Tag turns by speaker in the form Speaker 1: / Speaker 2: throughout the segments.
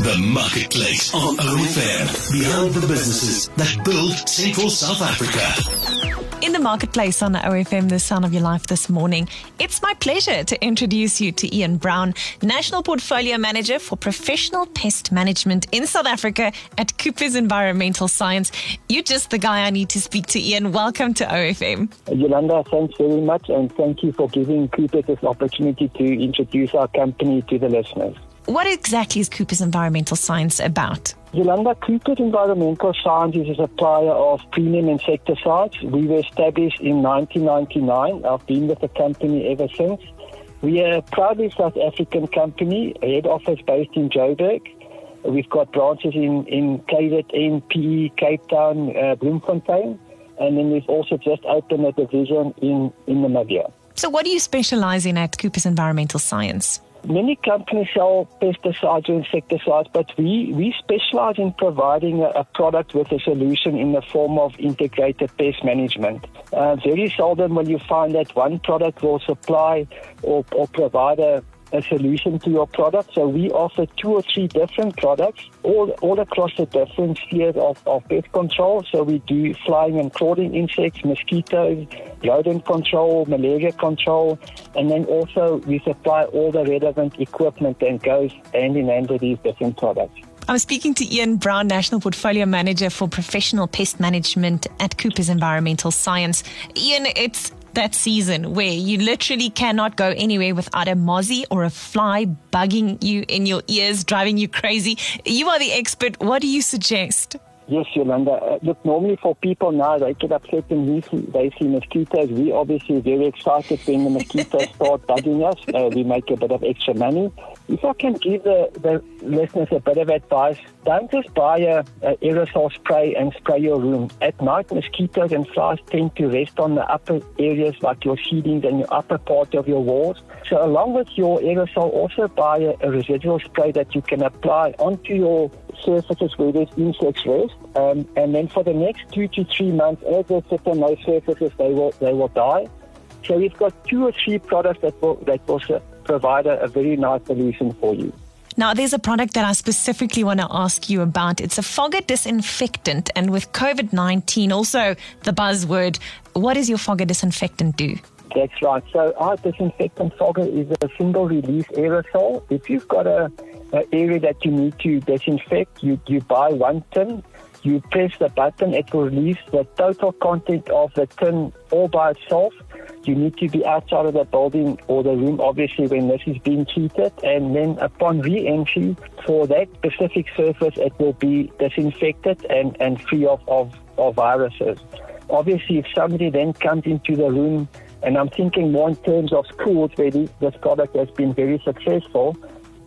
Speaker 1: The Marketplace on OFM. Behind the businesses that build Central South Africa.
Speaker 2: In the marketplace on OFM, the sound of your life this morning, it's my pleasure to introduce you to Ian Brown, National Portfolio Manager for Professional Pest Management in South Africa at Coopers Environmental Science. You're just the guy I need to speak to, Ian. Welcome to OFM.
Speaker 3: Yolanda, thanks very much, and thank you for giving Coopers this opportunity to introduce our company to the listeners.
Speaker 2: What exactly is Coopers Environmental Science about?
Speaker 3: Yolanda, Coopers Environmental Science is a supplier of premium insecticides. We were established in 1999. I've been with the company ever since. We are a proudly South African company, head office based in Joburg. We've got branches in, in KZN, PE, Cape Town, uh, Bloemfontein, and then we've also just opened a division in, in Namibia.
Speaker 2: So, what do you specialize in at Coopers Environmental Science?
Speaker 3: Many companies sell pesticides or insecticides, but we, we specialize in providing a, a, product with a solution in the form of integrated pest management. Uh, very seldom will you find that one product will supply or, or provide a, a solution to your product. So we offer two or three different products all, all across the different spheres of, of pest control. So we do flying and crawling insects, mosquitoes, rodent control, malaria control, and then also we supply all the relevant equipment that goes hand in hand with these different products.
Speaker 2: I'm speaking to Ian Brown, National Portfolio Manager for Professional Pest Management at Coopers Environmental Science. Ian, it's that season where you literally cannot go anywhere without a mozzie or a fly bugging you in your ears, driving you crazy. You are the expert. What do you suggest?
Speaker 3: Yes, Yolanda. Uh, look, normally for people now, they get upset when they see mosquitoes. We obviously are very excited when the mosquitoes start bugging us. Uh, we make a bit of extra money. If I can give the, the listeners a bit of advice, don't just buy a, a aerosol spray and spray your room. At night, mosquitoes and flies tend to rest on the upper areas like your ceilings and your upper part of your walls. So along with your aerosol, also buy a, a residual spray that you can apply onto your surfaces where there's insects rest. Um, and then for the next two to three months, as they sit on those surfaces, they will they will die. So we've got two or three products that will that will provide a, a very nice solution for you.
Speaker 2: Now, there's a product that I specifically want to ask you about. It's a fogger disinfectant, and with COVID 19, also the buzzword, what does your fogger disinfectant do?
Speaker 3: That's right. So, our disinfectant fogger is a single release aerosol. If you've got a uh, area that you need to disinfect, you, you buy one tin, you press the button, it will release the total content of the tin all by itself. You need to be outside of the building or the room, obviously, when this is being treated. And then upon re-entry, for that specific surface, it will be disinfected and, and free of, of, of viruses. Obviously, if somebody then comes into the room, and I'm thinking more in terms of schools where this, this product has been very successful,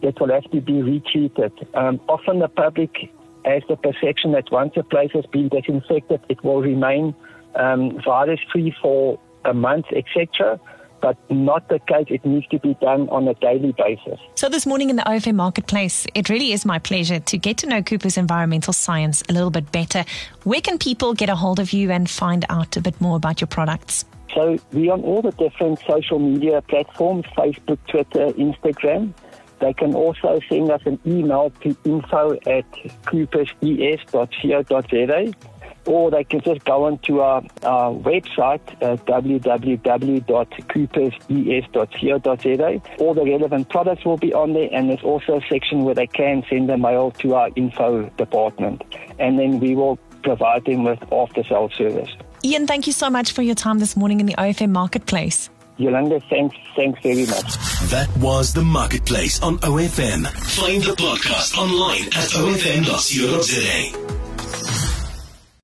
Speaker 3: it will have to be retreated. Um, often the public has the perception that once a place has been disinfected, it will remain um, virus-free for a month, etc but not the case. It needs to be done on a daily basis.
Speaker 2: So, this morning in the OFM Marketplace, it really is my pleasure to get to know Coopers Environmental Science a little bit better. Where can people get a hold of you and find out a bit more about your products?
Speaker 3: So, we're on all the different social media platforms Facebook, Twitter, Instagram. They can also send us an email to info at cooperses.co.za or they can just go onto our, our website uh, at www.cooperses.co.za. All the relevant products will be on there, and there's also a section where they can send a mail to our info department, and then we will provide them with after sales service.
Speaker 2: Ian, thank you so much for your time this morning in the OFM Marketplace.
Speaker 3: Yolanda, thanks, thanks very much.
Speaker 1: That was the Marketplace on OFM. Find the podcast online at ofm.co.za.